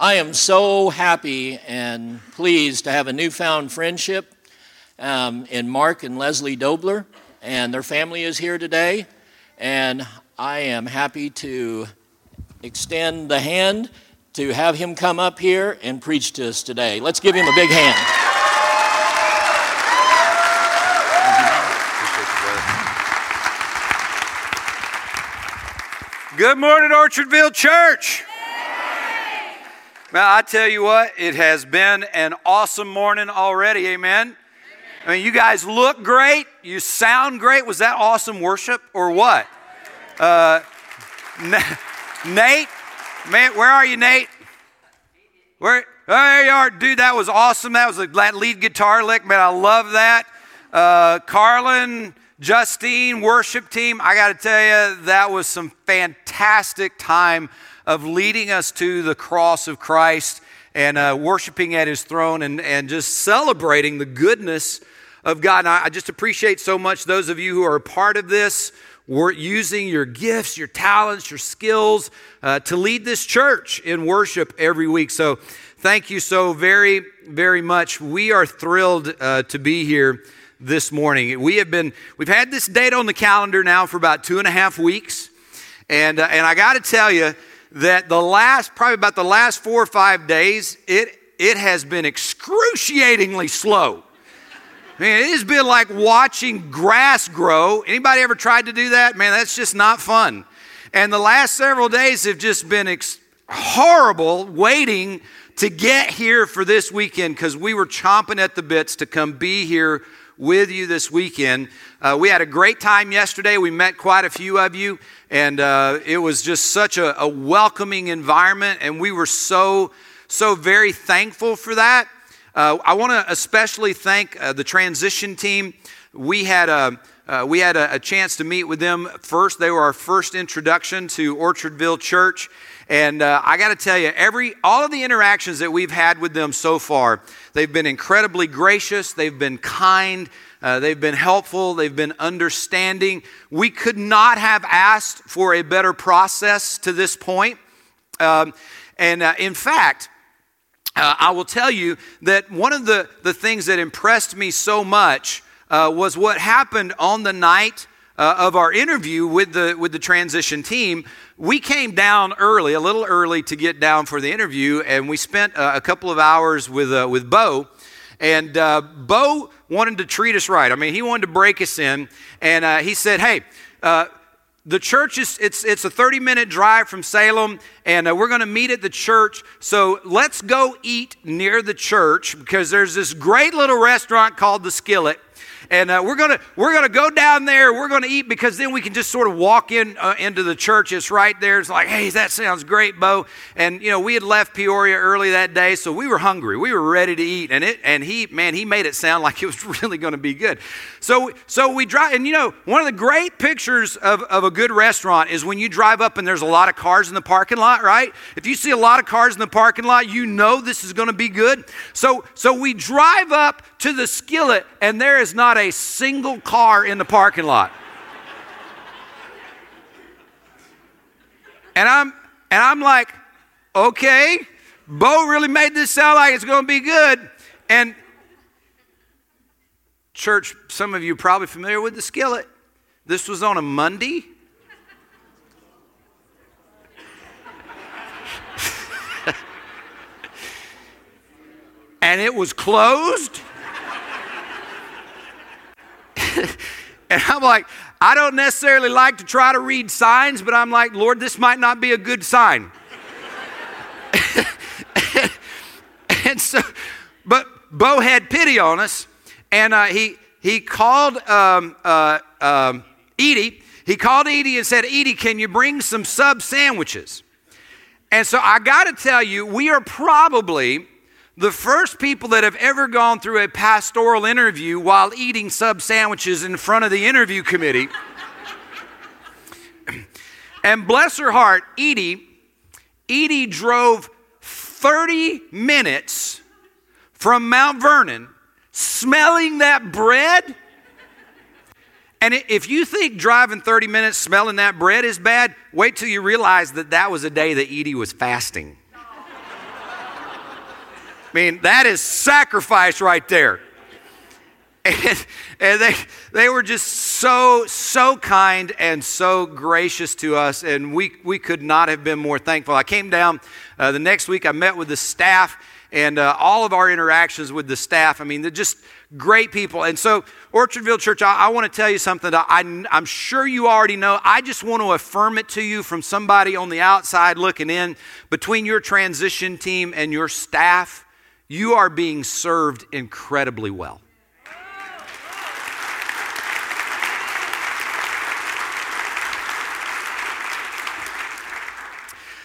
I am so happy and pleased to have a newfound friendship um, in Mark and Leslie Doebler, and their family is here today. And I am happy to extend the hand to have him come up here and preach to us today. Let's give him a big hand. Good morning, Orchardville Church. Well, I tell you what, it has been an awesome morning already. Amen. I mean, you guys look great. You sound great. Was that awesome worship or what? Uh, Nate, man, where are you, Nate? Where? There you are, dude. That was awesome. That was a lead guitar lick, man. I love that. Uh, Carlin, Justine, worship team. I got to tell you, that was some fantastic time of leading us to the cross of Christ and uh, worshiping at His throne and and just celebrating the goodness of God. And I, I just appreciate so much those of you who are a part of this. We're using your gifts, your talents, your skills uh, to lead this church in worship every week. So, thank you so very, very much. We are thrilled uh, to be here this morning. We have been, we've had this date on the calendar now for about two and a half weeks. And, uh, and I got to tell you that the last, probably about the last four or five days, it, it has been excruciatingly slow. Man, it has been like watching grass grow. Anybody ever tried to do that? Man, that's just not fun. And the last several days have just been ex- horrible waiting to get here for this weekend because we were chomping at the bits to come be here with you this weekend. Uh, we had a great time yesterday. We met quite a few of you, and uh, it was just such a, a welcoming environment, and we were so, so very thankful for that. Uh, I want to especially thank uh, the transition team. We had a uh, we had a, a, chance to meet with them first. They were our first introduction to Orchardville Church, and uh, I got to tell you, every all of the interactions that we've had with them so far, they've been incredibly gracious. They've been kind. Uh, they've been helpful. They've been understanding. We could not have asked for a better process to this point. Um, and uh, in fact, uh, I will tell you that one of the, the things that impressed me so much uh, was what happened on the night uh, of our interview with the, with the transition team. We came down early, a little early to get down for the interview, and we spent uh, a couple of hours with, uh, with Bo. And uh, Bo wanted to treat us right. I mean, he wanted to break us in, and he said, Hey, the church is it's it's a 30 minute drive from salem and uh, we're going to meet at the church so let's go eat near the church because there's this great little restaurant called the skillet and uh, we're gonna we're gonna go down there. We're gonna eat because then we can just sort of walk in uh, into the church. It's right there. It's like, hey, that sounds great, Bo. And you know, we had left Peoria early that day, so we were hungry. We were ready to eat. And it and he man, he made it sound like it was really to be good. So so we drive, and you know, one of the great pictures of, of a good restaurant is when you drive up and there's a lot of cars in the parking lot, right? If you see a lot of cars in the parking lot, you know this is to be good. So so we drive up to the skillet, and there is not a single car in the parking lot. and I'm and I'm like, okay, Bo really made this sound like it's going to be good. And church, some of you probably familiar with the skillet. This was on a Monday. and it was closed. and I'm like, I don't necessarily like to try to read signs, but I'm like, Lord, this might not be a good sign. and so, but Bo had pity on us, and uh, he he called um, uh, um, Edie. He called Edie and said, Edie, can you bring some sub sandwiches? And so I got to tell you, we are probably the first people that have ever gone through a pastoral interview while eating sub sandwiches in front of the interview committee. and bless her heart, Edie, Edie drove 30 minutes from Mount Vernon smelling that bread. And if you think driving 30 minutes smelling that bread is bad, wait till you realize that that was a day that Edie was fasting. I mean, that is sacrifice right there. And, and they, they were just so, so kind and so gracious to us, and we, we could not have been more thankful. I came down uh, the next week, I met with the staff, and uh, all of our interactions with the staff, I mean, they're just great people. And so, Orchardville Church, I, I want to tell you something that I, I'm sure you already know. I just want to affirm it to you from somebody on the outside looking in. Between your transition team and your staff, you are being served incredibly well.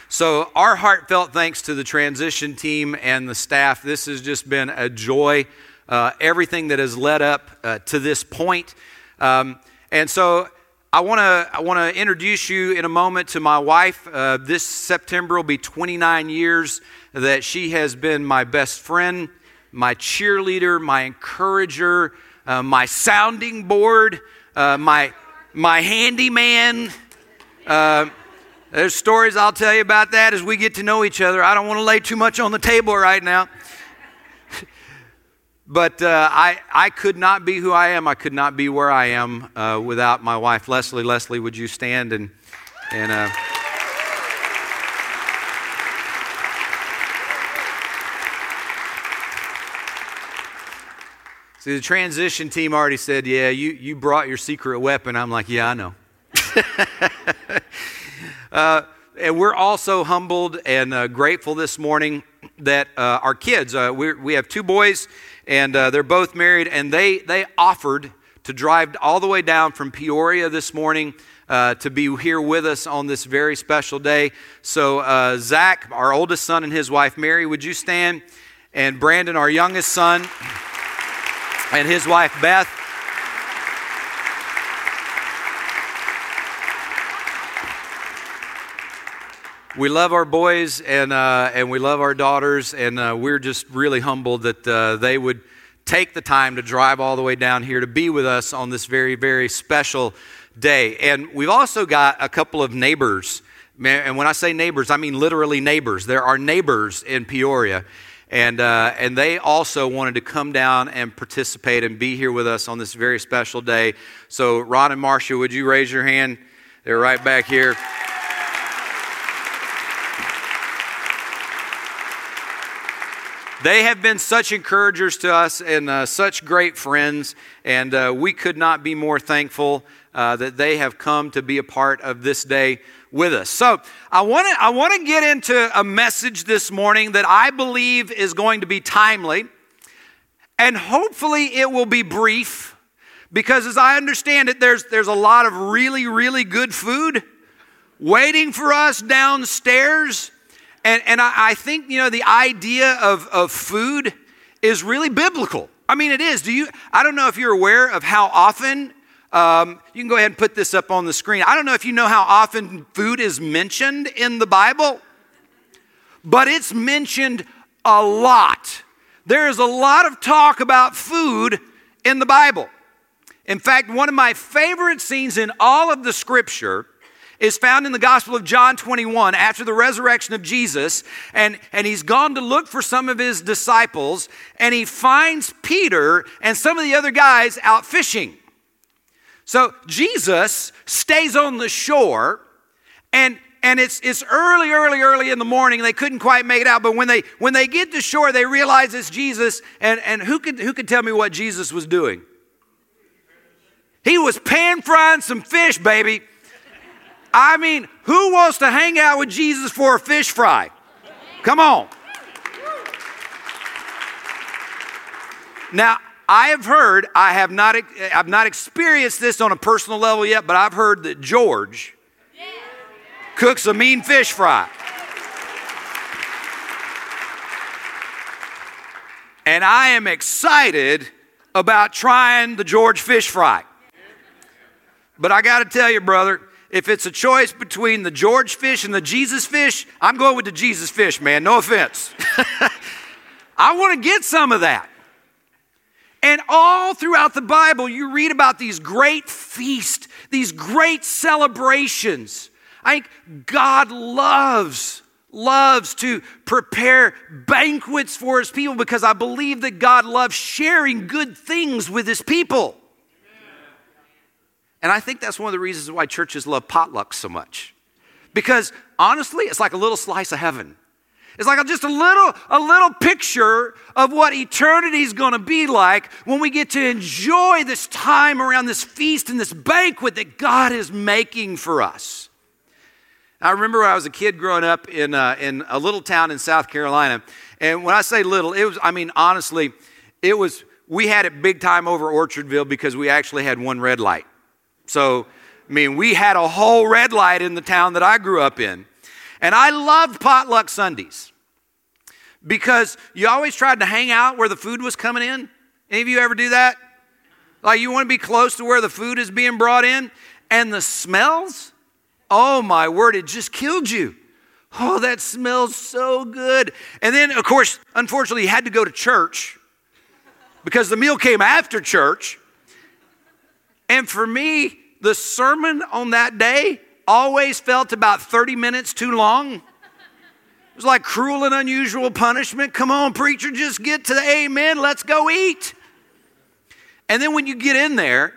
So, our heartfelt thanks to the transition team and the staff. This has just been a joy, uh, everything that has led up uh, to this point. Um, and so, I want to I want to introduce you in a moment to my wife. Uh, this September will be 29 years that she has been my best friend, my cheerleader, my encourager, uh, my sounding board, uh, my my handyman. Uh, there's stories I'll tell you about that as we get to know each other. I don't want to lay too much on the table right now. But uh, I, I could not be who I am. I could not be where I am uh, without my wife, Leslie. Leslie, would you stand and. and uh, See, the transition team already said, Yeah, you, you brought your secret weapon. I'm like, Yeah, I know. Uh, and we're also humbled and uh, grateful this morning that uh, our kids, uh, we have two boys, and uh, they're both married, and they, they offered to drive all the way down from Peoria this morning uh, to be here with us on this very special day. So, uh, Zach, our oldest son, and his wife Mary, would you stand? And Brandon, our youngest son, and his wife Beth. We love our boys and, uh, and we love our daughters, and uh, we're just really humbled that uh, they would take the time to drive all the way down here to be with us on this very, very special day. And we've also got a couple of neighbors. And when I say neighbors, I mean literally neighbors. There are neighbors in Peoria. And, uh, and they also wanted to come down and participate and be here with us on this very special day. So, Ron and Marcia, would you raise your hand? They're right back here. They have been such encouragers to us and uh, such great friends, and uh, we could not be more thankful uh, that they have come to be a part of this day with us. So, I want to I want to get into a message this morning that I believe is going to be timely, and hopefully it will be brief, because as I understand it, there's there's a lot of really really good food waiting for us downstairs and, and I, I think, you know, the idea of, of food is really biblical. I mean, it is. Do you? I don't know if you're aware of how often. Um, you can go ahead and put this up on the screen. I don't know if you know how often food is mentioned in the Bible, but it's mentioned a lot. There is a lot of talk about food in the Bible. In fact, one of my favorite scenes in all of the scripture is found in the Gospel of John 21 after the resurrection of Jesus. And, and he's gone to look for some of his disciples, and he finds Peter and some of the other guys out fishing. So Jesus stays on the shore, and, and it's, it's early, early, early in the morning. They couldn't quite make it out, but when they, when they get to shore, they realize it's Jesus. And, and who, could, who could tell me what Jesus was doing? He was pan frying some fish, baby. I mean, who wants to hang out with Jesus for a fish fry? Come on. Now, I have heard, I have not, I've not experienced this on a personal level yet, but I've heard that George cooks a mean fish fry. And I am excited about trying the George fish fry. But I got to tell you, brother, if it's a choice between the George fish and the Jesus fish, I'm going with the Jesus fish, man. No offense. I want to get some of that. And all throughout the Bible, you read about these great feasts, these great celebrations. I think God loves, loves to prepare banquets for his people because I believe that God loves sharing good things with his people. And I think that's one of the reasons why churches love potlucks so much. Because honestly, it's like a little slice of heaven. It's like just a little, a little picture of what eternity is going to be like when we get to enjoy this time around this feast and this banquet that God is making for us. I remember when I was a kid growing up in, uh, in a little town in South Carolina. And when I say little, it was, I mean, honestly, it was, we had it big time over Orchardville because we actually had one red light. So, I mean, we had a whole red light in the town that I grew up in. And I loved potluck Sundays because you always tried to hang out where the food was coming in. Any of you ever do that? Like you want to be close to where the food is being brought in and the smells? Oh my word, it just killed you. Oh, that smells so good. And then, of course, unfortunately, you had to go to church because the meal came after church. And for me, the sermon on that day always felt about 30 minutes too long. It was like cruel and unusual punishment. Come on, preacher, just get to the amen. Let's go eat. And then when you get in there,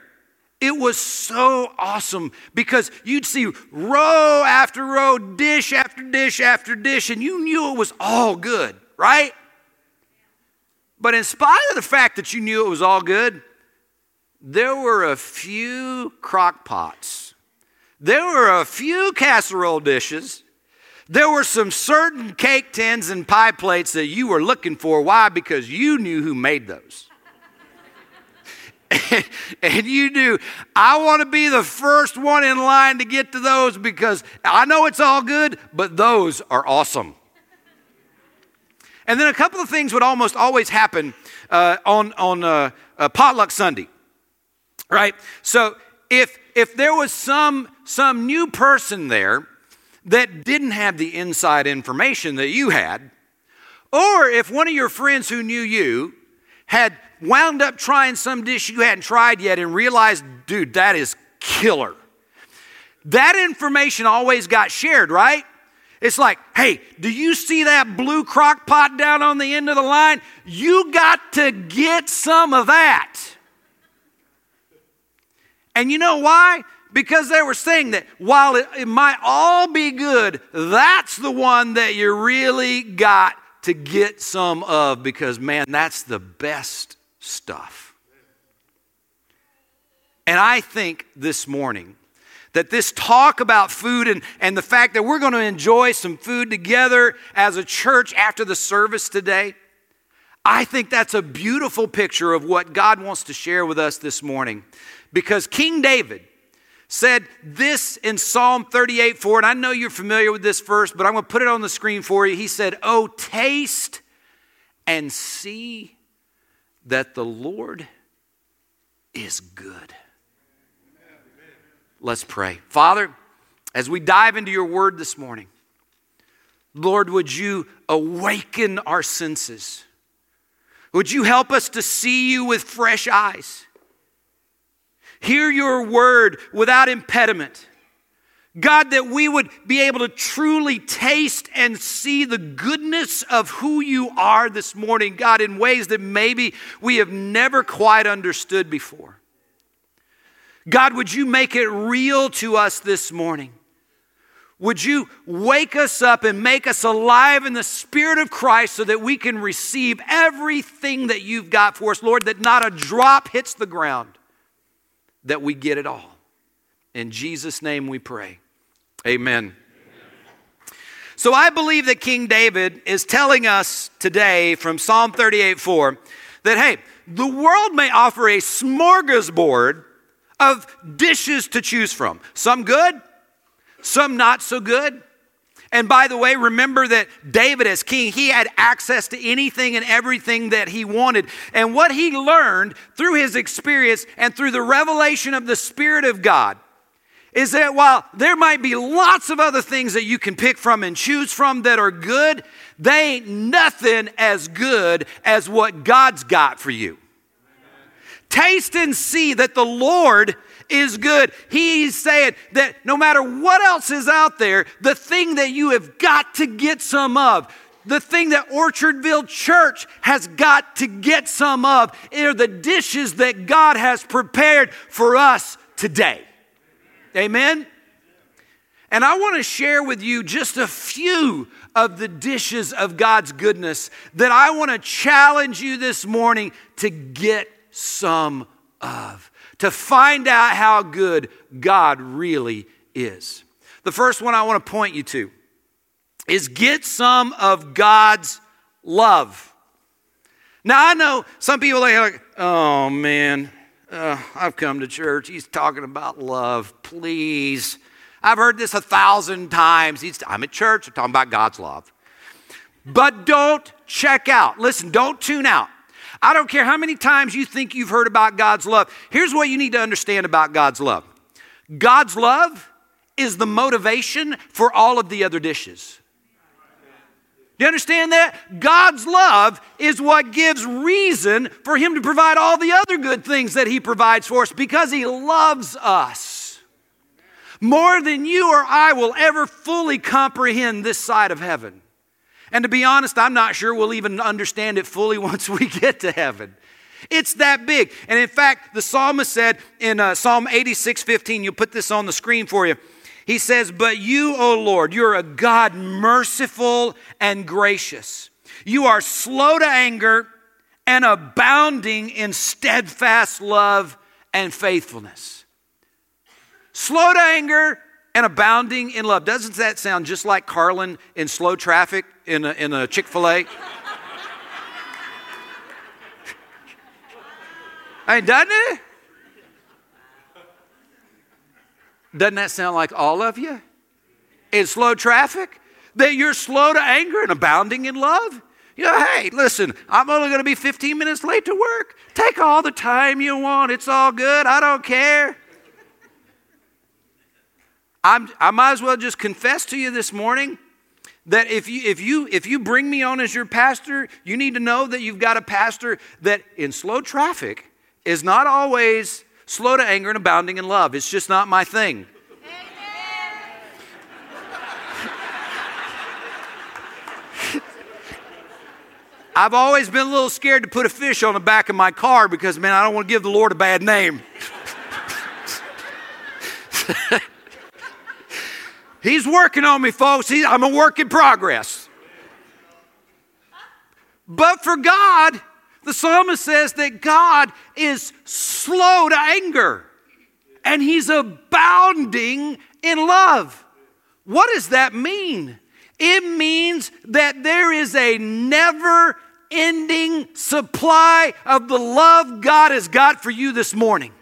it was so awesome because you'd see row after row, dish after dish after dish, and you knew it was all good, right? But in spite of the fact that you knew it was all good, there were a few crock pots, there were a few casserole dishes, there were some certain cake tins and pie plates that you were looking for. Why? Because you knew who made those. and you knew, I want to be the first one in line to get to those because I know it's all good, but those are awesome. And then a couple of things would almost always happen uh, on, on uh, uh, potluck Sunday right? So if if there was some some new person there that didn't have the inside information that you had, or if one of your friends who knew you had wound up trying some dish you hadn't tried yet and realized, dude, that is killer. That information always got shared, right? It's like, hey, do you see that blue crock pot down on the end of the line? You got to get some of that. And you know why? Because they were saying that while it, it might all be good, that's the one that you really got to get some of because, man, that's the best stuff. And I think this morning that this talk about food and, and the fact that we're going to enjoy some food together as a church after the service today, I think that's a beautiful picture of what God wants to share with us this morning. Because King David said this in Psalm 38 4, and I know you're familiar with this verse, but I'm going to put it on the screen for you. He said, Oh, taste and see that the Lord is good. Let's pray. Father, as we dive into your word this morning, Lord, would you awaken our senses? Would you help us to see you with fresh eyes? Hear your word without impediment. God, that we would be able to truly taste and see the goodness of who you are this morning, God, in ways that maybe we have never quite understood before. God, would you make it real to us this morning? Would you wake us up and make us alive in the Spirit of Christ so that we can receive everything that you've got for us, Lord, that not a drop hits the ground? That we get it all. In Jesus' name we pray. Amen. So I believe that King David is telling us today from Psalm 38 4 that, hey, the world may offer a smorgasbord of dishes to choose from. Some good, some not so good. And by the way, remember that David, as king, he had access to anything and everything that he wanted. And what he learned through his experience and through the revelation of the Spirit of God is that while there might be lots of other things that you can pick from and choose from that are good, they ain't nothing as good as what God's got for you. Taste and see that the Lord is good. He's saying that no matter what else is out there, the thing that you have got to get some of, the thing that Orchardville Church has got to get some of, are the dishes that God has prepared for us today. Amen? And I want to share with you just a few of the dishes of God's goodness that I want to challenge you this morning to get some of, to find out how good God really is. The first one I want to point you to is get some of God's love. Now, I know some people are like, oh man, uh, I've come to church. He's talking about love. Please. I've heard this a thousand times. He's, I'm at church. I'm talking about God's love. But don't check out. Listen, don't tune out. I don't care how many times you think you've heard about God's love. Here's what you need to understand about God's love God's love is the motivation for all of the other dishes. Do you understand that? God's love is what gives reason for Him to provide all the other good things that He provides for us because He loves us. More than you or I will ever fully comprehend this side of heaven. And to be honest, I'm not sure we'll even understand it fully once we get to heaven. It's that big. And in fact, the psalmist said in uh, Psalm 86 15, you put this on the screen for you. He says, But you, O Lord, you're a God merciful and gracious. You are slow to anger and abounding in steadfast love and faithfulness. Slow to anger and abounding in love. Doesn't that sound just like Carlin in slow traffic in a, in a Chick fil A? Mean, doesn't it? Doesn't that sound like all of you? In slow traffic? That you're slow to anger and abounding in love? You know, hey, listen, I'm only going to be 15 minutes late to work. Take all the time you want. It's all good. I don't care. I'm, I might as well just confess to you this morning that if you, if, you, if you bring me on as your pastor, you need to know that you've got a pastor that in slow traffic is not always slow to anger and abounding in love. It's just not my thing. I've always been a little scared to put a fish on the back of my car because, man, I don't want to give the Lord a bad name. He's working on me, folks. He, I'm a work in progress. But for God, the psalmist says that God is slow to anger and he's abounding in love. What does that mean? It means that there is a never ending supply of the love God has got for you this morning.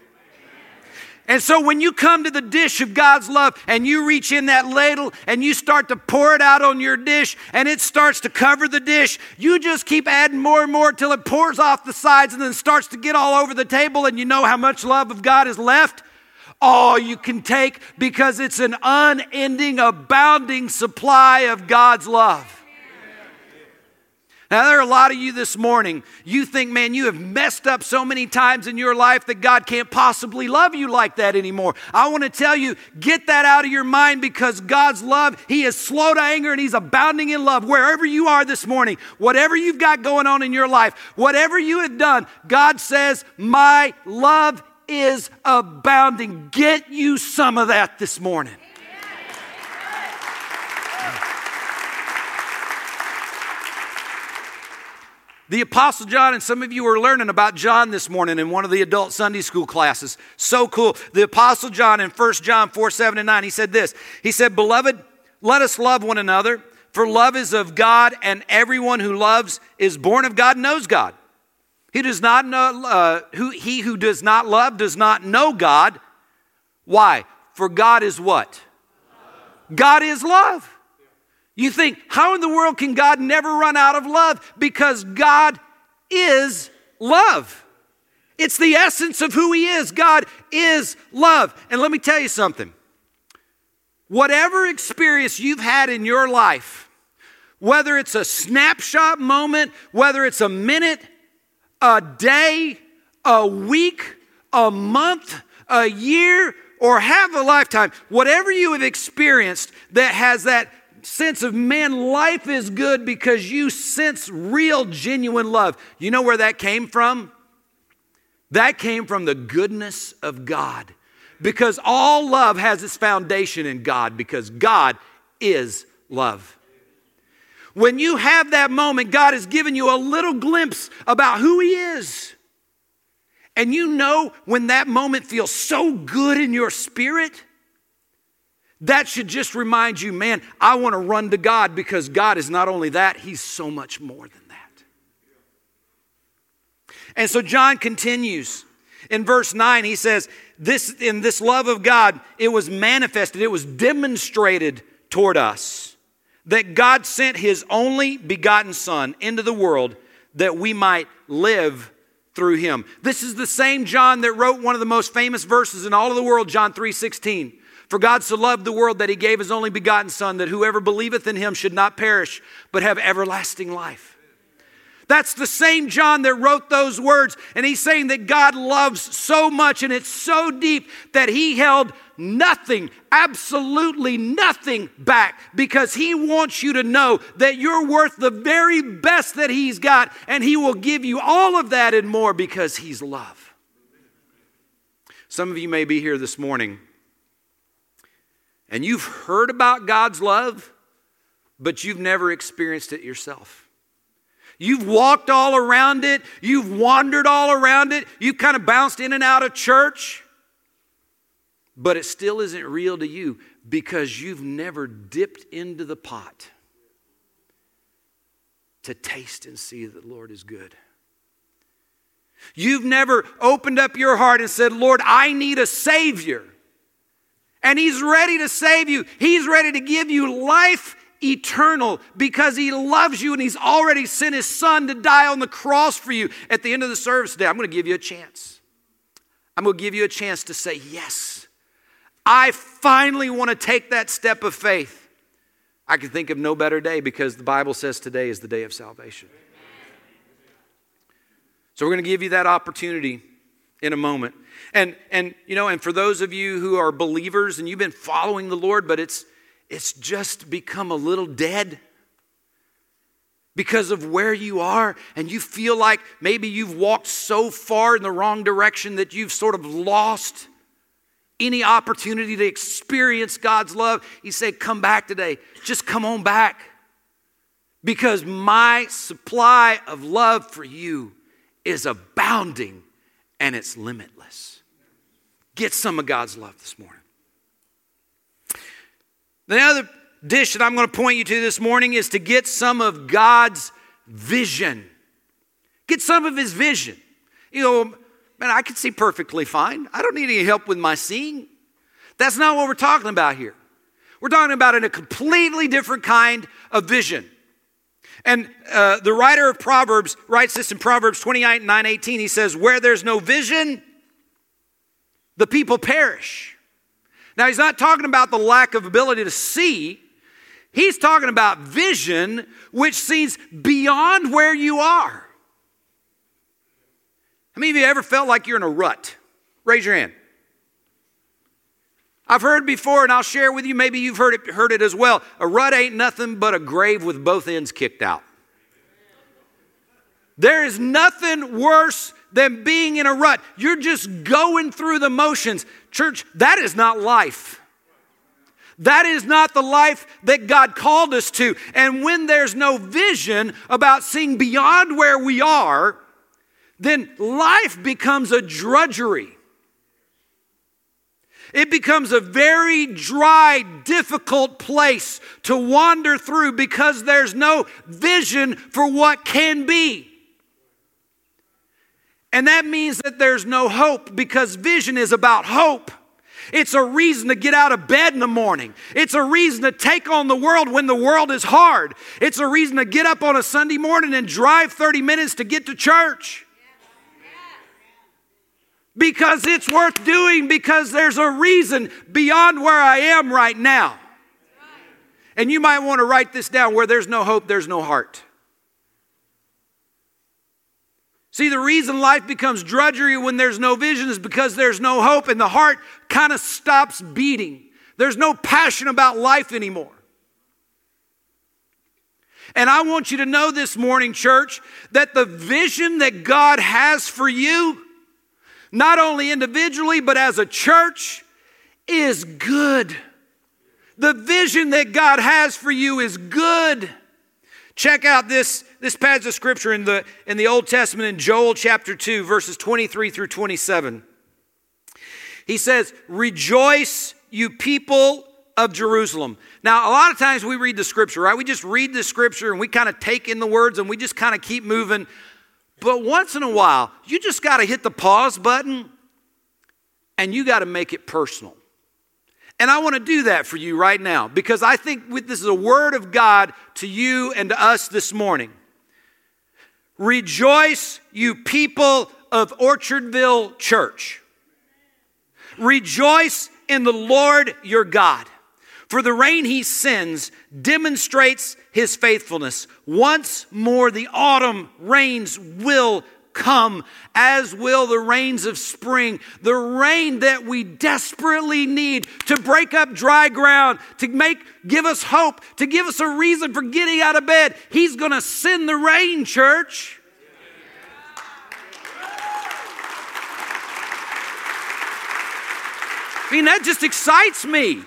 And so when you come to the dish of God's love and you reach in that ladle and you start to pour it out on your dish and it starts to cover the dish, you just keep adding more and more till it pours off the sides and then starts to get all over the table and you know how much love of God is left. All you can take because it's an unending, abounding supply of God's love. Now, there are a lot of you this morning, you think, man, you have messed up so many times in your life that God can't possibly love you like that anymore. I want to tell you, get that out of your mind because God's love, He is slow to anger and He's abounding in love. Wherever you are this morning, whatever you've got going on in your life, whatever you have done, God says, My love is abounding. Get you some of that this morning. The Apostle John, and some of you are learning about John this morning in one of the adult Sunday school classes. So cool. The Apostle John in 1 John 4 7 and 9, he said this He said, Beloved, let us love one another, for love is of God, and everyone who loves is born of God knows God. He does not know, uh, who, he who does not love does not know God. Why? For God is what? God is love. You think, how in the world can God never run out of love? Because God is love. It's the essence of who He is. God is love. And let me tell you something whatever experience you've had in your life, whether it's a snapshot moment, whether it's a minute, a day, a week, a month, a year or half a lifetime, whatever you have experienced that has that sense of, man, life is good because you sense real, genuine love. You know where that came from? That came from the goodness of God. Because all love has its foundation in God, because God is love. When you have that moment, God has given you a little glimpse about who He is. And you know when that moment feels so good in your spirit, that should just remind you, man, I want to run to God because God is not only that, He's so much more than that. And so John continues. In verse 9, he says, this, In this love of God, it was manifested, it was demonstrated toward us that God sent His only begotten Son into the world that we might live through him. This is the same John that wrote one of the most famous verses in all of the world, John 3 16. For God so loved the world that he gave his only begotten Son, that whoever believeth in him should not perish, but have everlasting life. That's the same John that wrote those words. And he's saying that God loves so much and it's so deep that he held nothing, absolutely nothing back because he wants you to know that you're worth the very best that he's got and he will give you all of that and more because he's love. Some of you may be here this morning and you've heard about God's love, but you've never experienced it yourself. You've walked all around it, you've wandered all around it, you've kind of bounced in and out of church, but it still isn't real to you because you've never dipped into the pot to taste and see that the Lord is good. You've never opened up your heart and said, Lord, I need a Savior and He's ready to save you. He's ready to give you life eternal because He loves you and He's already sent His Son to die on the cross for you. At the end of the service today, I'm going to give you a chance. I'm going to give you a chance to say, Yes, I finally want to take that step of faith. I can think of no better day because the Bible says today is the day of salvation. So we're going to give you that opportunity in a moment. And and you know, and for those of you who are believers and you've been following the Lord, but it's it's just become a little dead because of where you are, and you feel like maybe you've walked so far in the wrong direction that you've sort of lost any opportunity to experience God's love. He said, Come back today. Just come on back. Because my supply of love for you is abounding and it's limitless. Get some of God's love this morning. The other dish that I'm going to point you to this morning is to get some of God's vision. Get some of His vision. You know, man, I can see perfectly fine. I don't need any help with my seeing. That's not what we're talking about here. We're talking about in a completely different kind of vision. And uh, the writer of Proverbs writes this in Proverbs 29 9 18. He says, Where there's no vision, the people perish. Now, he's not talking about the lack of ability to see, he's talking about vision, which sees beyond where you are. How many of you ever felt like you're in a rut? Raise your hand. I've heard before, and I'll share with you, maybe you've heard it, heard it as well. A rut ain't nothing but a grave with both ends kicked out. There is nothing worse than being in a rut. You're just going through the motions. Church, that is not life. That is not the life that God called us to. And when there's no vision about seeing beyond where we are, then life becomes a drudgery. It becomes a very dry, difficult place to wander through because there's no vision for what can be. And that means that there's no hope because vision is about hope. It's a reason to get out of bed in the morning. It's a reason to take on the world when the world is hard. It's a reason to get up on a Sunday morning and drive 30 minutes to get to church. Because it's worth doing, because there's a reason beyond where I am right now. And you might want to write this down where there's no hope, there's no heart. See, the reason life becomes drudgery when there's no vision is because there's no hope and the heart kind of stops beating. There's no passion about life anymore. And I want you to know this morning, church, that the vision that God has for you, not only individually, but as a church, is good. The vision that God has for you is good. Check out this, this passage of scripture in the, in the Old Testament in Joel chapter 2, verses 23 through 27. He says, Rejoice, you people of Jerusalem. Now, a lot of times we read the scripture, right? We just read the scripture and we kind of take in the words and we just kind of keep moving. But once in a while, you just got to hit the pause button and you got to make it personal. And I want to do that for you right now because I think this is a word of God to you and to us this morning. Rejoice, you people of Orchardville Church. Rejoice in the Lord your God. For the rain he sends demonstrates his faithfulness. Once more, the autumn rains will come, as will the rains of spring, the rain that we desperately need to break up dry ground, to make give us hope, to give us a reason for getting out of bed. He's going to send the rain, church. I mean, that just excites me.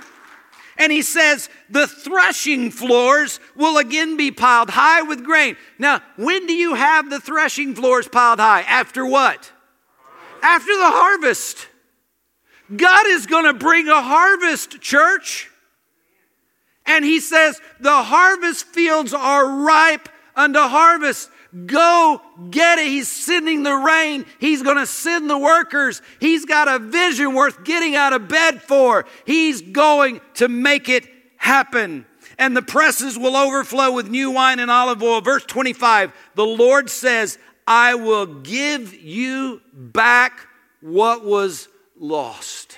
And he says, the threshing floors will again be piled high with grain. Now, when do you have the threshing floors piled high? After what? After the harvest. God is going to bring a harvest, church. And he says, the harvest fields are ripe unto harvest. Go get it. He's sending the rain. He's going to send the workers. He's got a vision worth getting out of bed for. He's going to make it happen. And the presses will overflow with new wine and olive oil. Verse 25 the Lord says, I will give you back what was lost.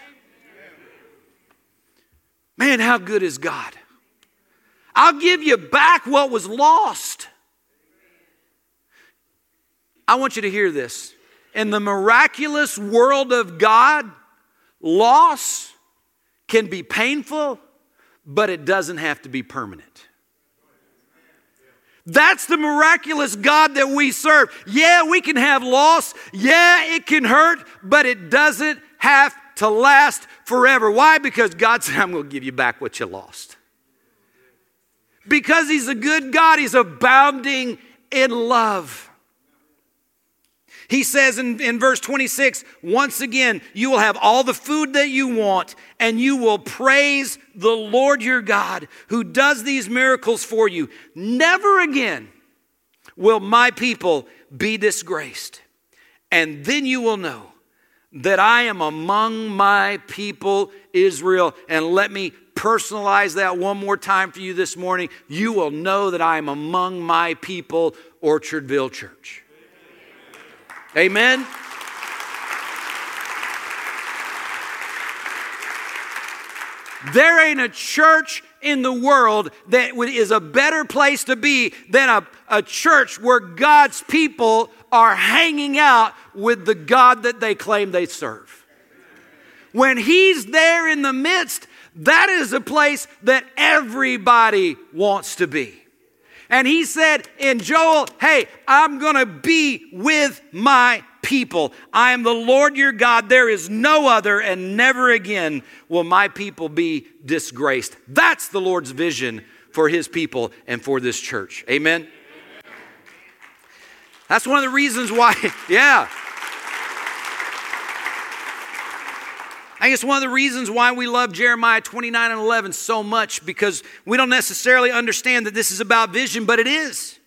Man, how good is God? I'll give you back what was lost. I want you to hear this. In the miraculous world of God, loss can be painful, but it doesn't have to be permanent. That's the miraculous God that we serve. Yeah, we can have loss. Yeah, it can hurt, but it doesn't have to last forever. Why? Because God said, I'm going to give you back what you lost. Because He's a good God, He's abounding in love. He says in, in verse 26 once again, you will have all the food that you want, and you will praise the Lord your God who does these miracles for you. Never again will my people be disgraced. And then you will know that I am among my people, Israel. And let me personalize that one more time for you this morning. You will know that I am among my people, Orchardville Church. Amen? There ain't a church in the world that is a better place to be than a, a church where God's people are hanging out with the God that they claim they serve. When He's there in the midst, that is a place that everybody wants to be. And he said in Joel, Hey, I'm going to be with my people. I am the Lord your God. There is no other, and never again will my people be disgraced. That's the Lord's vision for his people and for this church. Amen. That's one of the reasons why, yeah. I guess one of the reasons why we love Jeremiah 29 and 11 so much because we don't necessarily understand that this is about vision, but it is.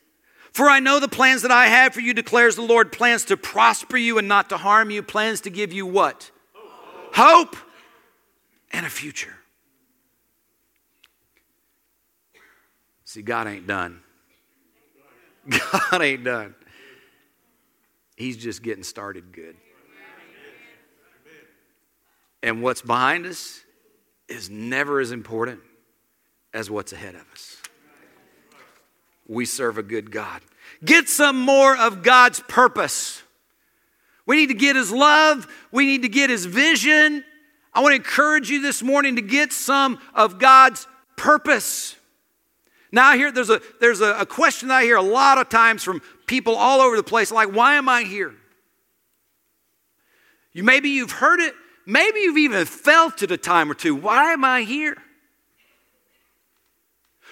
For I know the plans that I have for you, declares the Lord plans to prosper you and not to harm you, plans to give you what? Hope, Hope and a future. See, God ain't done. God ain't done. He's just getting started good. And what's behind us is never as important as what's ahead of us. We serve a good God. Get some more of God's purpose. We need to get his love. We need to get his vision. I want to encourage you this morning to get some of God's purpose. Now, I hear there's a there's a, a question I hear a lot of times from people all over the place, like, why am I here? You maybe you've heard it, maybe you've even felt it a time or two. Why am I here?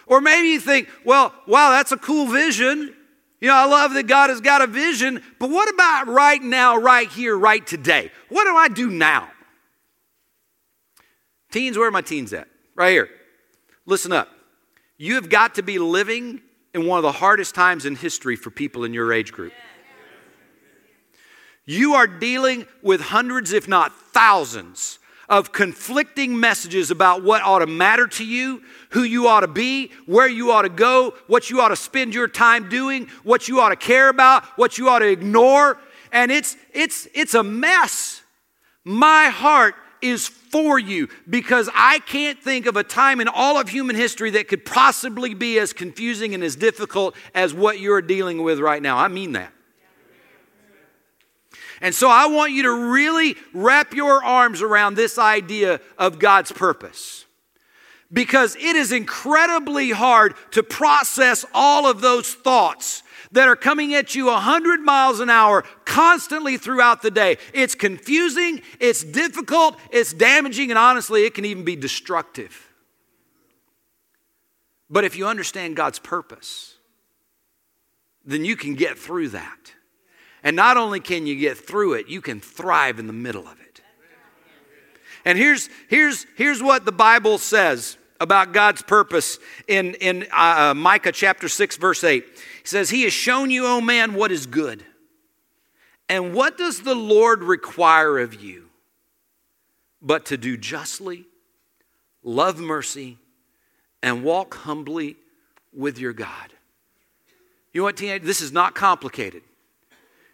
Or maybe you think, well, wow, that's a cool vision. You know, I love that God has got a vision, but what about right now, right here, right today? What do I do now? Teens, where are my teens at? Right here. Listen up. You have got to be living in one of the hardest times in history for people in your age group. You are dealing with hundreds, if not thousands, of conflicting messages about what ought to matter to you, who you ought to be, where you ought to go, what you ought to spend your time doing, what you ought to care about, what you ought to ignore. And it's, it's, it's a mess. My heart is for you because I can't think of a time in all of human history that could possibly be as confusing and as difficult as what you're dealing with right now. I mean that. And so I want you to really wrap your arms around this idea of God's purpose. Because it is incredibly hard to process all of those thoughts that are coming at you 100 miles an hour constantly throughout the day. It's confusing, it's difficult, it's damaging, and honestly, it can even be destructive. But if you understand God's purpose, then you can get through that. And not only can you get through it, you can thrive in the middle of it. And here's, here's, here's what the Bible says about God's purpose in, in uh, uh Micah chapter 6, verse 8. He says, He has shown you, O man, what is good. And what does the Lord require of you? But to do justly, love mercy, and walk humbly with your God. You know what, teenage? This is not complicated.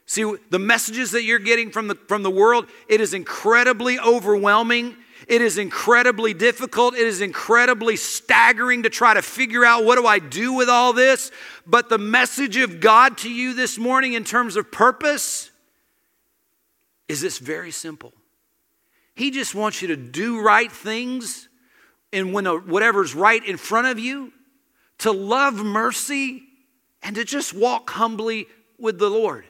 See, the messages that you're getting from the, from the world, it is incredibly overwhelming. It is incredibly difficult. It is incredibly staggering to try to figure out what do I do with all this. But the message of God to you this morning in terms of purpose is this very simple. He just wants you to do right things and when whatever's right in front of you, to love mercy and to just walk humbly with the Lord.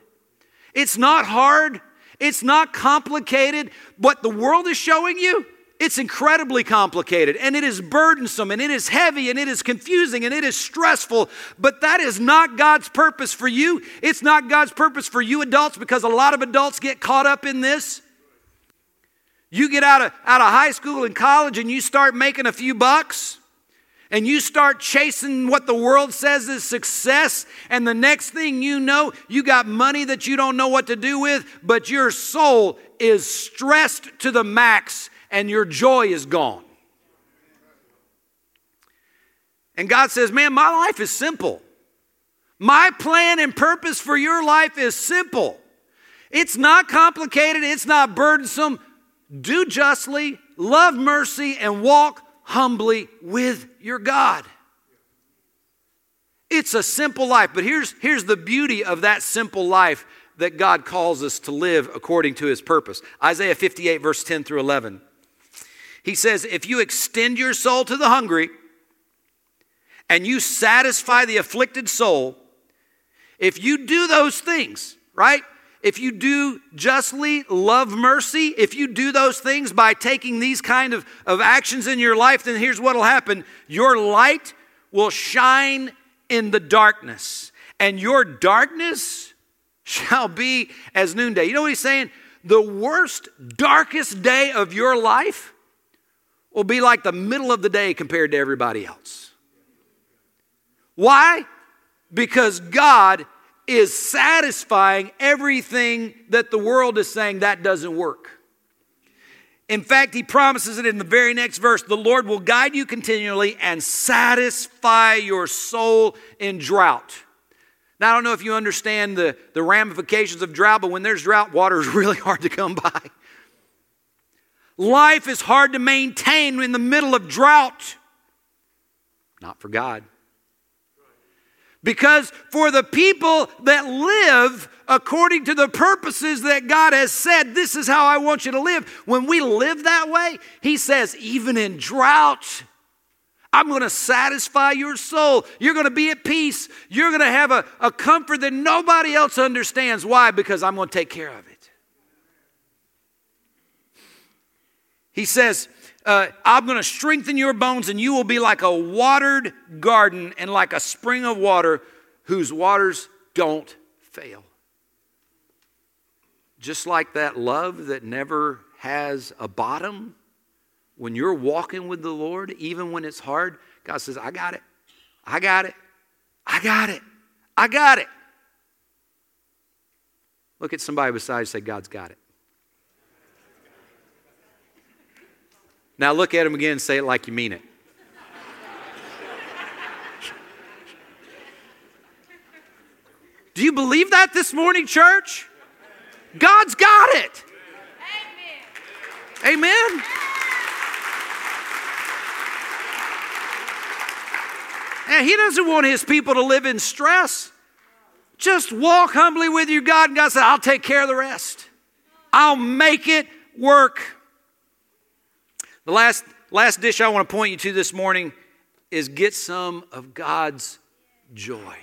It's not hard, it's not complicated. What the world is showing you, it's incredibly complicated and it is burdensome and it is heavy and it is confusing and it is stressful. But that is not God's purpose for you. It's not God's purpose for you adults because a lot of adults get caught up in this. You get out of, out of high school and college and you start making a few bucks and you start chasing what the world says is success, and the next thing you know, you got money that you don't know what to do with, but your soul is stressed to the max and your joy is gone. And God says, Man, my life is simple. My plan and purpose for your life is simple. It's not complicated, it's not burdensome. Do justly, love mercy, and walk humbly with your God. It's a simple life, but here's, here's the beauty of that simple life that God calls us to live according to his purpose. Isaiah 58, verse 10 through 11. He says, If you extend your soul to the hungry and you satisfy the afflicted soul, if you do those things, right? If you do justly, love mercy, if you do those things by taking these kind of, of actions in your life, then here's what will happen your light will shine in the darkness, and your darkness shall be as noonday. You know what he's saying? The worst, darkest day of your life will be like the middle of the day compared to everybody else. Why? Because God is satisfying everything that the world is saying that doesn't work. In fact, he promises it in the very next verse the Lord will guide you continually and satisfy your soul in drought. Now, I don't know if you understand the, the ramifications of drought, but when there's drought, water is really hard to come by. Life is hard to maintain in the middle of drought. Not for God. Because for the people that live according to the purposes that God has said, this is how I want you to live. When we live that way, He says, even in drought, I'm going to satisfy your soul. You're going to be at peace. You're going to have a, a comfort that nobody else understands. Why? Because I'm going to take care of it. He says, uh, I'm going to strengthen your bones, and you will be like a watered garden and like a spring of water whose waters don't fail. Just like that love that never has a bottom, when you're walking with the Lord, even when it's hard, God says, I got it. I got it. I got it. I got it. Look at somebody beside you say, God's got it. Now look at him again and say it like you mean it. Do you believe that this morning, church? God's got it. Amen. Amen. And He doesn't want His people to live in stress. Just walk humbly with your God, and God said, I'll take care of the rest. I'll make it work. The last, last dish I want to point you to this morning is get some of God's joy.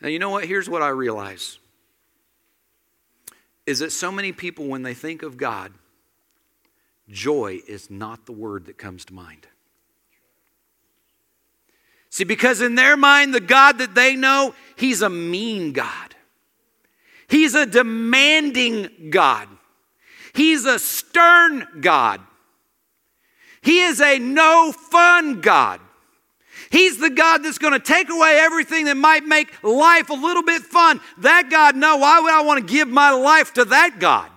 Now, you know what? Here's what I realize is that so many people, when they think of God, joy is not the word that comes to mind. See, because in their mind, the God that they know, He's a mean God. He's a demanding God. He's a stern God. He is a no fun God. He's the God that's going to take away everything that might make life a little bit fun. That God, no, why would I want to give my life to that God?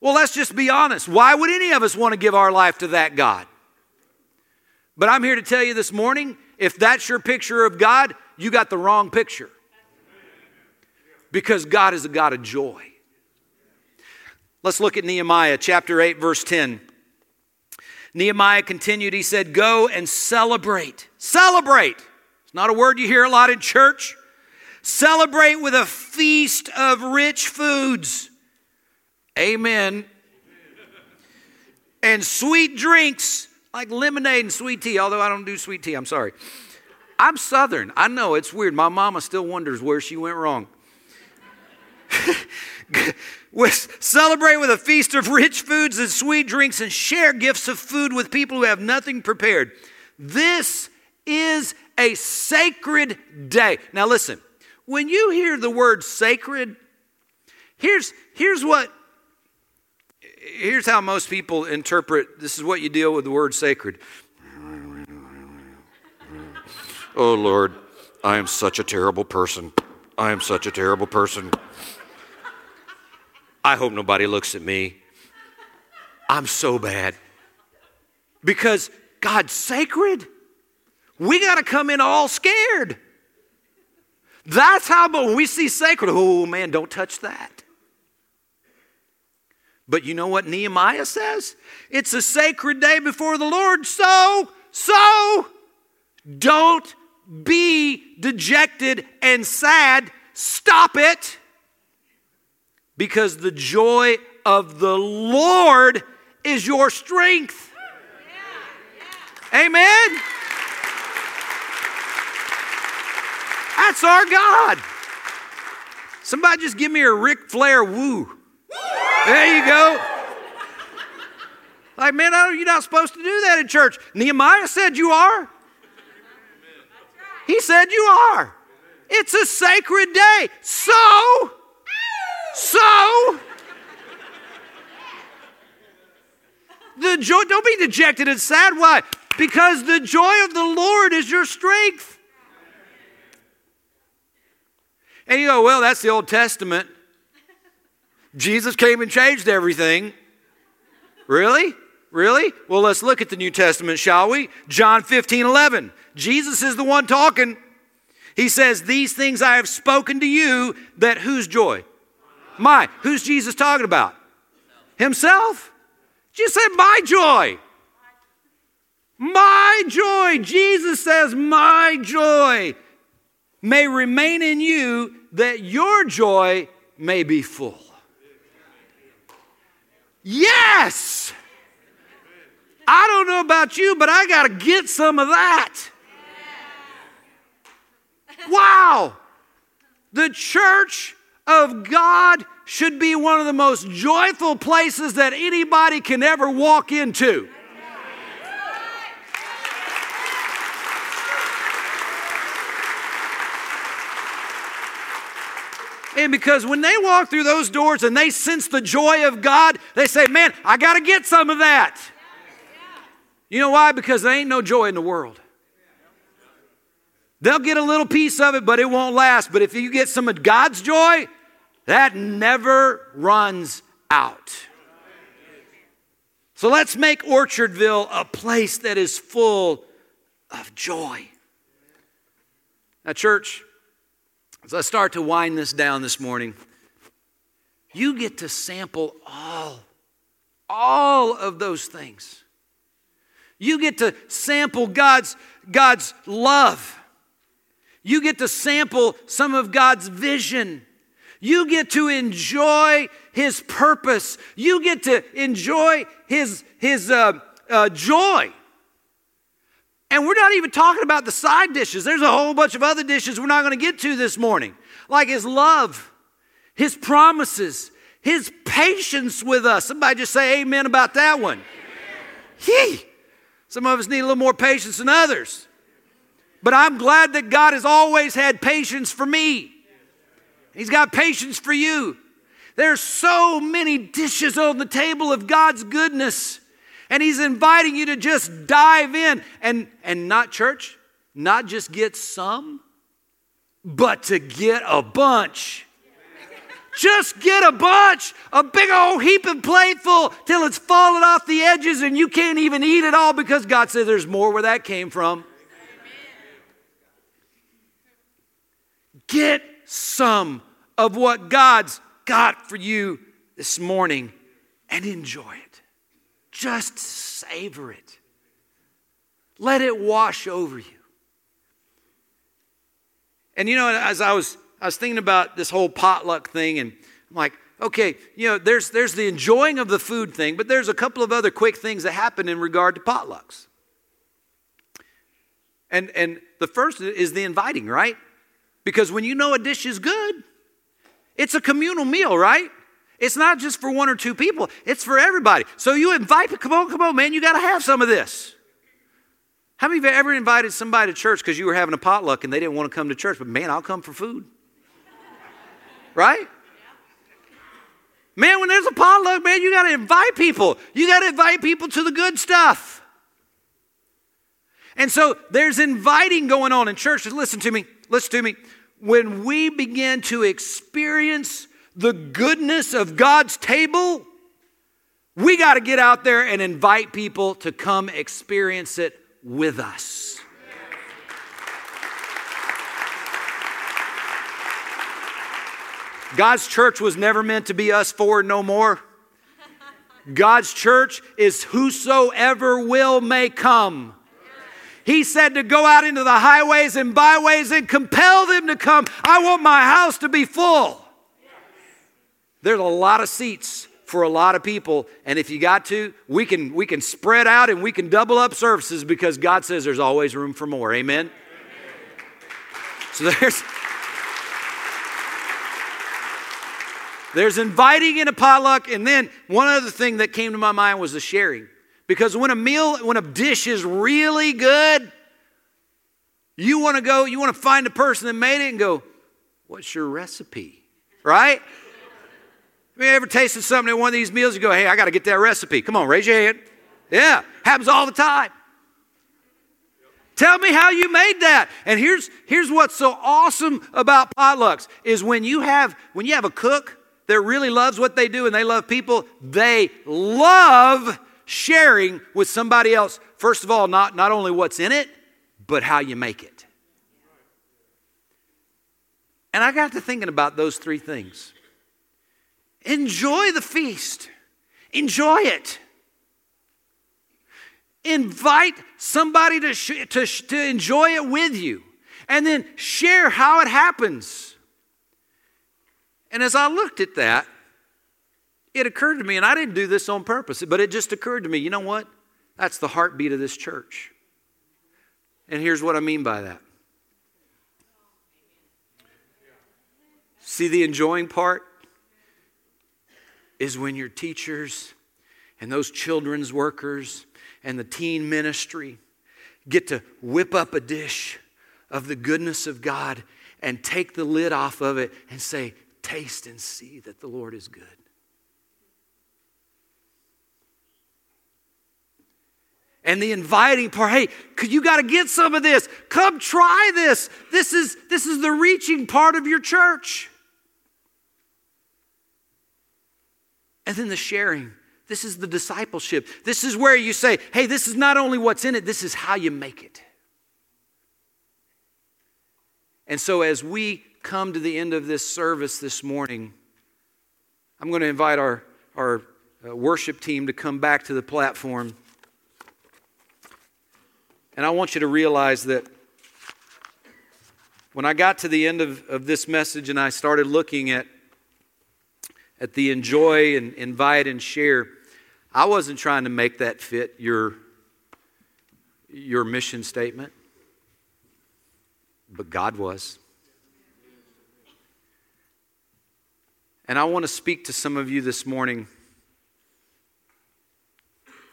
Well, let's just be honest. Why would any of us want to give our life to that God? But I'm here to tell you this morning if that's your picture of God, you got the wrong picture. Because God is a God of joy. Let's look at Nehemiah chapter 8, verse 10. Nehemiah continued, he said, Go and celebrate. Celebrate. It's not a word you hear a lot in church. Celebrate with a feast of rich foods. Amen. And sweet drinks like lemonade and sweet tea, although I don't do sweet tea, I'm sorry. I'm Southern. I know it's weird. My mama still wonders where she went wrong. Celebrate with a feast of rich foods and sweet drinks and share gifts of food with people who have nothing prepared. This is a sacred day. Now, listen, when you hear the word sacred, here's, here's what here's how most people interpret this is what you deal with the word sacred. Oh Lord, I am such a terrible person. I am such a terrible person. I hope nobody looks at me. I'm so bad. Because God's sacred. We got to come in all scared. That's how, but when we see sacred, oh man, don't touch that. But you know what Nehemiah says? It's a sacred day before the Lord, so, so, don't be dejected and sad. Stop it because the joy of the Lord is your strength. Amen. That's our God. Somebody just give me a Ric Flair woo. There you go. Like, man, you're not supposed to do that in church. Nehemiah said you are. He said you are. It's a sacred day. So, so, the joy, don't be dejected and sad. Why? Because the joy of the Lord is your strength. And you go, well, that's the Old Testament. Jesus came and changed everything. Really? Really? Well, let's look at the New Testament, shall we? John 15, 11. Jesus is the one talking. He says, These things I have spoken to you, that whose joy? My. Who's Jesus talking about? Himself. Jesus said, My joy. My joy, Jesus says, my joy may remain in you that your joy may be full. Yes! I don't know about you, but I got to get some of that. Wow! The church of God should be one of the most joyful places that anybody can ever walk into. And because when they walk through those doors and they sense the joy of God, they say, Man, I got to get some of that. You know why? Because there ain't no joy in the world. They'll get a little piece of it, but it won't last. But if you get some of God's joy, that never runs out. So let's make Orchardville a place that is full of joy. Now, church, as I start to wind this down this morning, you get to sample all, all of those things. You get to sample God's, God's love. You get to sample some of God's vision. You get to enjoy His purpose. You get to enjoy His, his uh, uh, joy. And we're not even talking about the side dishes. There's a whole bunch of other dishes we're not going to get to this morning, like His love, His promises, His patience with us. Somebody just say amen about that one. He. Some of us need a little more patience than others. But I'm glad that God has always had patience for me. He's got patience for you. There's so many dishes on the table of God's goodness. And he's inviting you to just dive in and and not church, not just get some, but to get a bunch. Just get a bunch, a big old heap and plateful till it's falling off the edges and you can't even eat it all because God says there's more where that came from. Get some of what God's got for you this morning and enjoy it. Just savor it. Let it wash over you. And you know, as I was I was thinking about this whole potluck thing, and I'm like, okay, you know, there's there's the enjoying of the food thing, but there's a couple of other quick things that happen in regard to potlucks. And and the first is the inviting, right? Because when you know a dish is good, it's a communal meal, right? It's not just for one or two people, it's for everybody. So you invite, come on, come on, man, you got to have some of this. How many of you ever invited somebody to church because you were having a potluck and they didn't want to come to church, but man, I'll come for food? Right? Man, when there's a potluck, man, you got to invite people. You got to invite people to the good stuff. And so there's inviting going on in church. Listen to me. Listen to me. When we begin to experience the goodness of God's table, we got to get out there and invite people to come experience it with us. God's church was never meant to be us four no more. God's church is whosoever will may come. He said to go out into the highways and byways and compel them to come. I want my house to be full. There's a lot of seats for a lot of people and if you got to we can we can spread out and we can double up services because god says there's always room for more amen, so there's there's inviting in a potluck and then one other thing that came to my mind was the sharing because when a meal, when a dish is really good, you want to go, you want to find the person that made it and go, What's your recipe? Right? Have you ever tasted something at one of these meals? You go, Hey, I got to get that recipe. Come on, raise your hand. Yeah, happens all the time. Tell me how you made that. And here's, here's what's so awesome about potlucks is when you have when you have a cook that really loves what they do and they love people, they love sharing with somebody else, first of all, not, not only what's in it, but how you make it. And I got to thinking about those three things. Enjoy the feast, enjoy it. invite somebody to, sh- to, sh- to enjoy it with you and then share how it happens. And as I looked at that, it occurred to me, and I didn't do this on purpose, but it just occurred to me you know what? That's the heartbeat of this church. And here's what I mean by that. See, the enjoying part is when your teachers and those children's workers and the teen ministry get to whip up a dish of the goodness of God and take the lid off of it and say, Taste and see that the Lord is good. And the inviting part hey you got to get some of this. Come try this. This is this is the reaching part of your church. And then the sharing. This is the discipleship. This is where you say hey this is not only what's in it this is how you make it. And so as we come to the end of this service this morning i'm going to invite our our uh, worship team to come back to the platform and I want you to realize that when I got to the end of, of this message and I started looking at, at the enjoy and invite and share, I wasn't trying to make that fit your, your mission statement, but God was. And I want to speak to some of you this morning.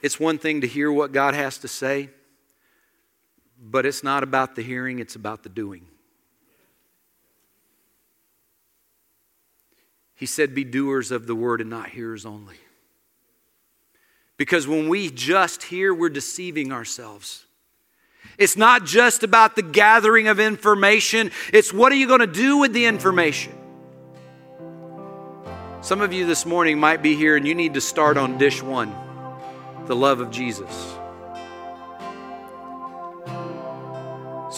It's one thing to hear what God has to say. But it's not about the hearing, it's about the doing. He said, Be doers of the word and not hearers only. Because when we just hear, we're deceiving ourselves. It's not just about the gathering of information, it's what are you going to do with the information? Some of you this morning might be here and you need to start on dish one the love of Jesus.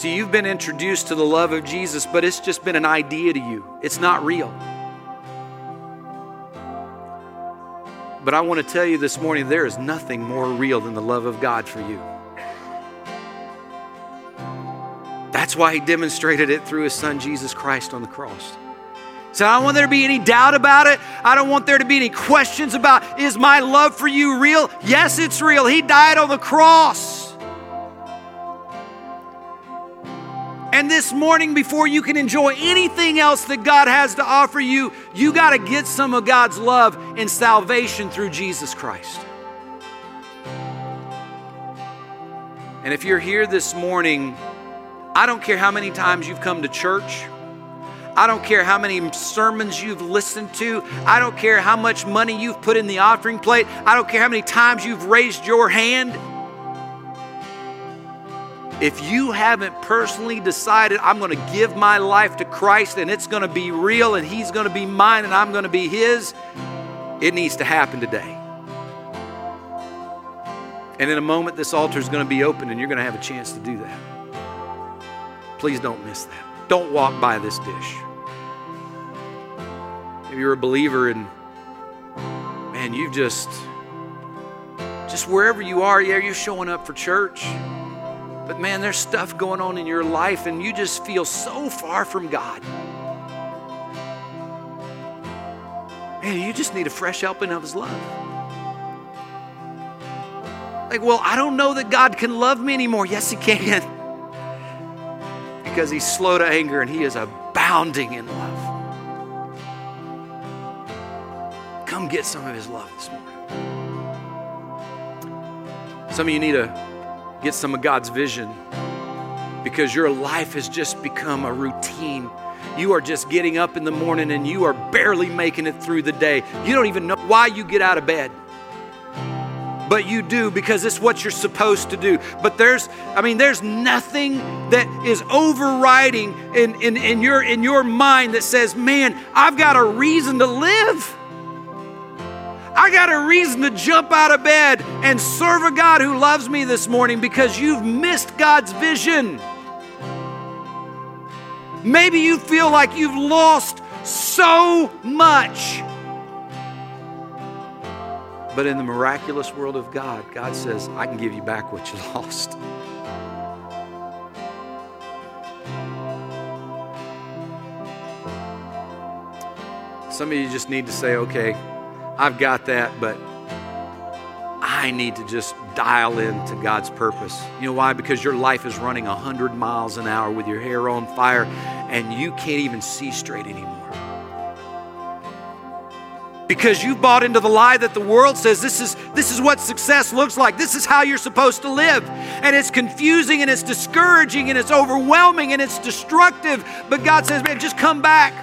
See, you've been introduced to the love of Jesus, but it's just been an idea to you. It's not real. But I want to tell you this morning there is nothing more real than the love of God for you. That's why He demonstrated it through His Son, Jesus Christ, on the cross. So I don't want there to be any doubt about it. I don't want there to be any questions about is my love for you real? Yes, it's real. He died on the cross. And this morning, before you can enjoy anything else that God has to offer you, you got to get some of God's love and salvation through Jesus Christ. And if you're here this morning, I don't care how many times you've come to church. I don't care how many sermons you've listened to. I don't care how much money you've put in the offering plate. I don't care how many times you've raised your hand. If you haven't personally decided, I'm going to give my life to Christ and it's going to be real and He's going to be mine and I'm going to be His, it needs to happen today. And in a moment, this altar is going to be open and you're going to have a chance to do that. Please don't miss that. Don't walk by this dish. If you're a believer and, man, you've just, just wherever you are, yeah, you're showing up for church. But man, there's stuff going on in your life and you just feel so far from God. Man, you just need a fresh helping of His love. Like, well, I don't know that God can love me anymore. Yes, He can. Because He's slow to anger and He is abounding in love. Come get some of His love this morning. Some of you need a get some of God's vision because your life has just become a routine. You are just getting up in the morning and you are barely making it through the day. You don't even know why you get out of bed. But you do because it's what you're supposed to do. But there's, I mean, there's nothing that is overriding in, in, in, your, in your mind that says, man, I've got a reason to live. I got a reason to jump out of bed and serve a God who loves me this morning because you've missed God's vision. Maybe you feel like you've lost so much. But in the miraculous world of God, God says, I can give you back what you lost. Some of you just need to say, okay, I've got that, but I need to just dial in to God's purpose. You know why? Because your life is running 100 miles an hour with your hair on fire and you can't even see straight anymore. Because you've bought into the lie that the world says this is, this is what success looks like. This is how you're supposed to live. And it's confusing and it's discouraging and it's overwhelming and it's destructive. But God says, man, just come back.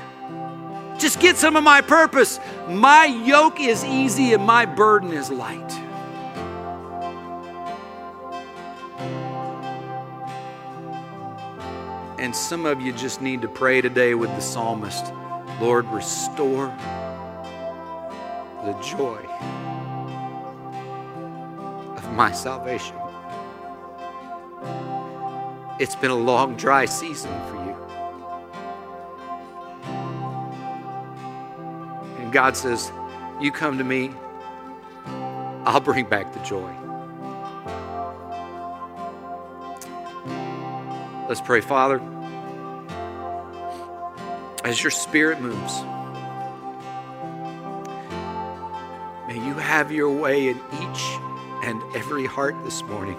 Just get some of my purpose. My yoke is easy and my burden is light. And some of you just need to pray today with the psalmist Lord, restore the joy of my salvation. It's been a long, dry season for you. God says, You come to me, I'll bring back the joy. Let's pray, Father, as your spirit moves, may you have your way in each and every heart this morning.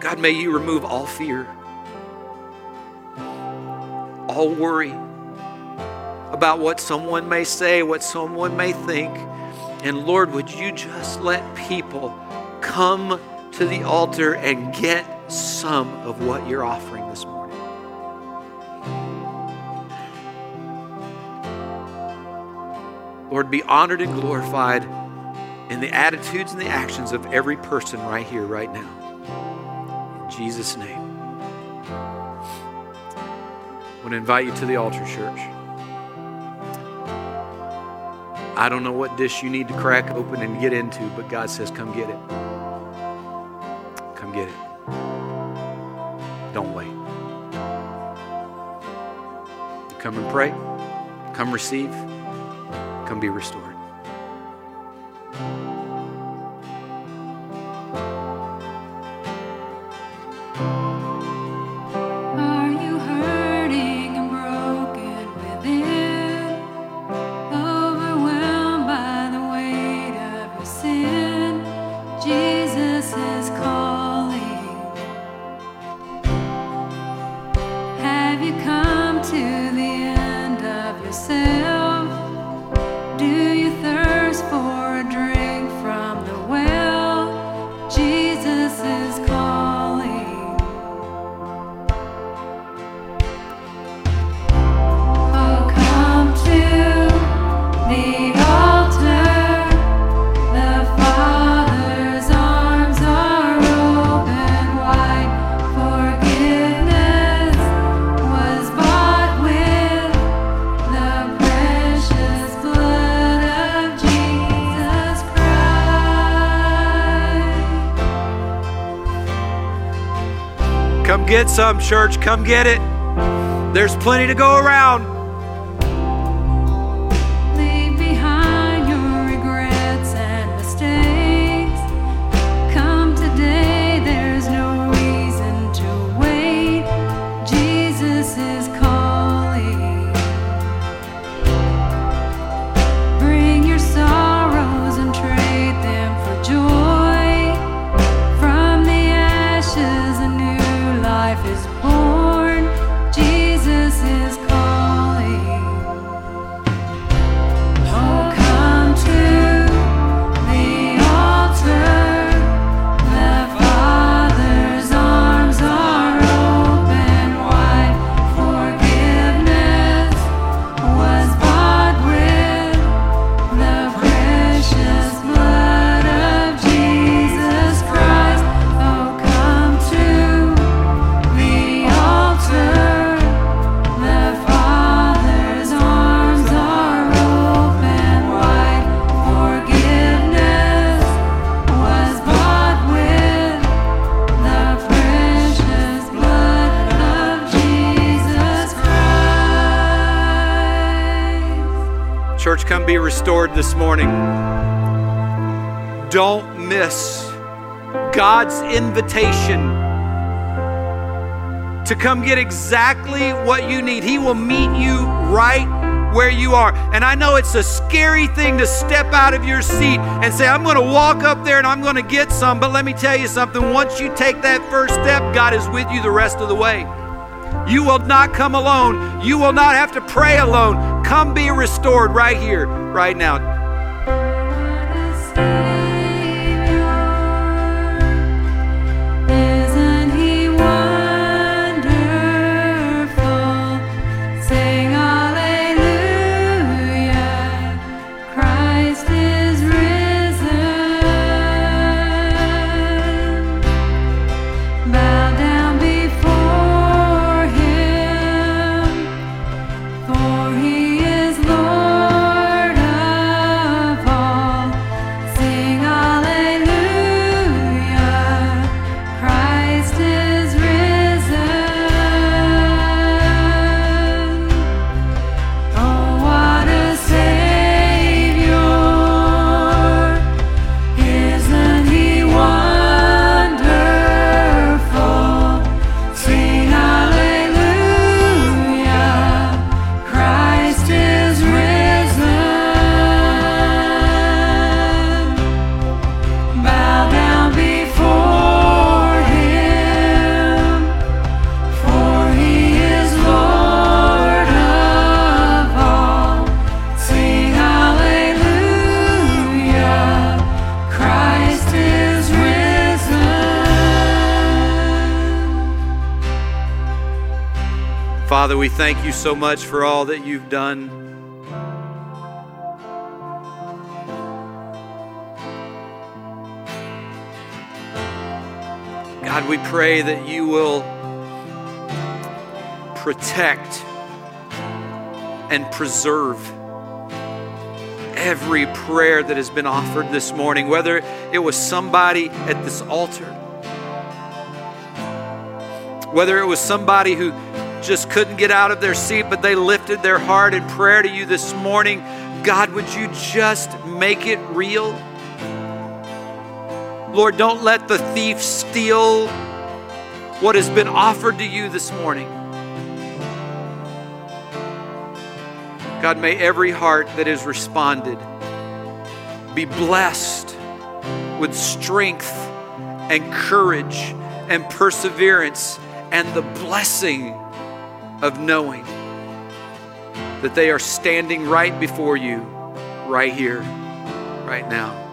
God, may you remove all fear, all worry about what someone may say, what someone may think. And Lord, would you just let people come to the altar and get some of what you're offering this morning. Lord, be honored and glorified in the attitudes and the actions of every person right here, right now. In Jesus' name. Want to invite you to the altar, church. I don't know what dish you need to crack open and get into, but God says, come get it. Come get it. Don't wait. Come and pray. Come receive. Come be restored. Get some, church. Come get it. There's plenty to go around. This morning. Don't miss God's invitation to come get exactly what you need. He will meet you right where you are. And I know it's a scary thing to step out of your seat and say, I'm going to walk up there and I'm going to get some. But let me tell you something once you take that first step, God is with you the rest of the way. You will not come alone. You will not have to pray alone. Come be restored right here, right now. Thank you so much for all that you've done. God, we pray that you will protect and preserve every prayer that has been offered this morning, whether it was somebody at this altar, whether it was somebody who just couldn't get out of their seat, but they lifted their heart in prayer to you this morning. God, would you just make it real? Lord, don't let the thief steal what has been offered to you this morning. God, may every heart that has responded be blessed with strength and courage and perseverance and the blessing of knowing that they are standing right before you, right here, right now.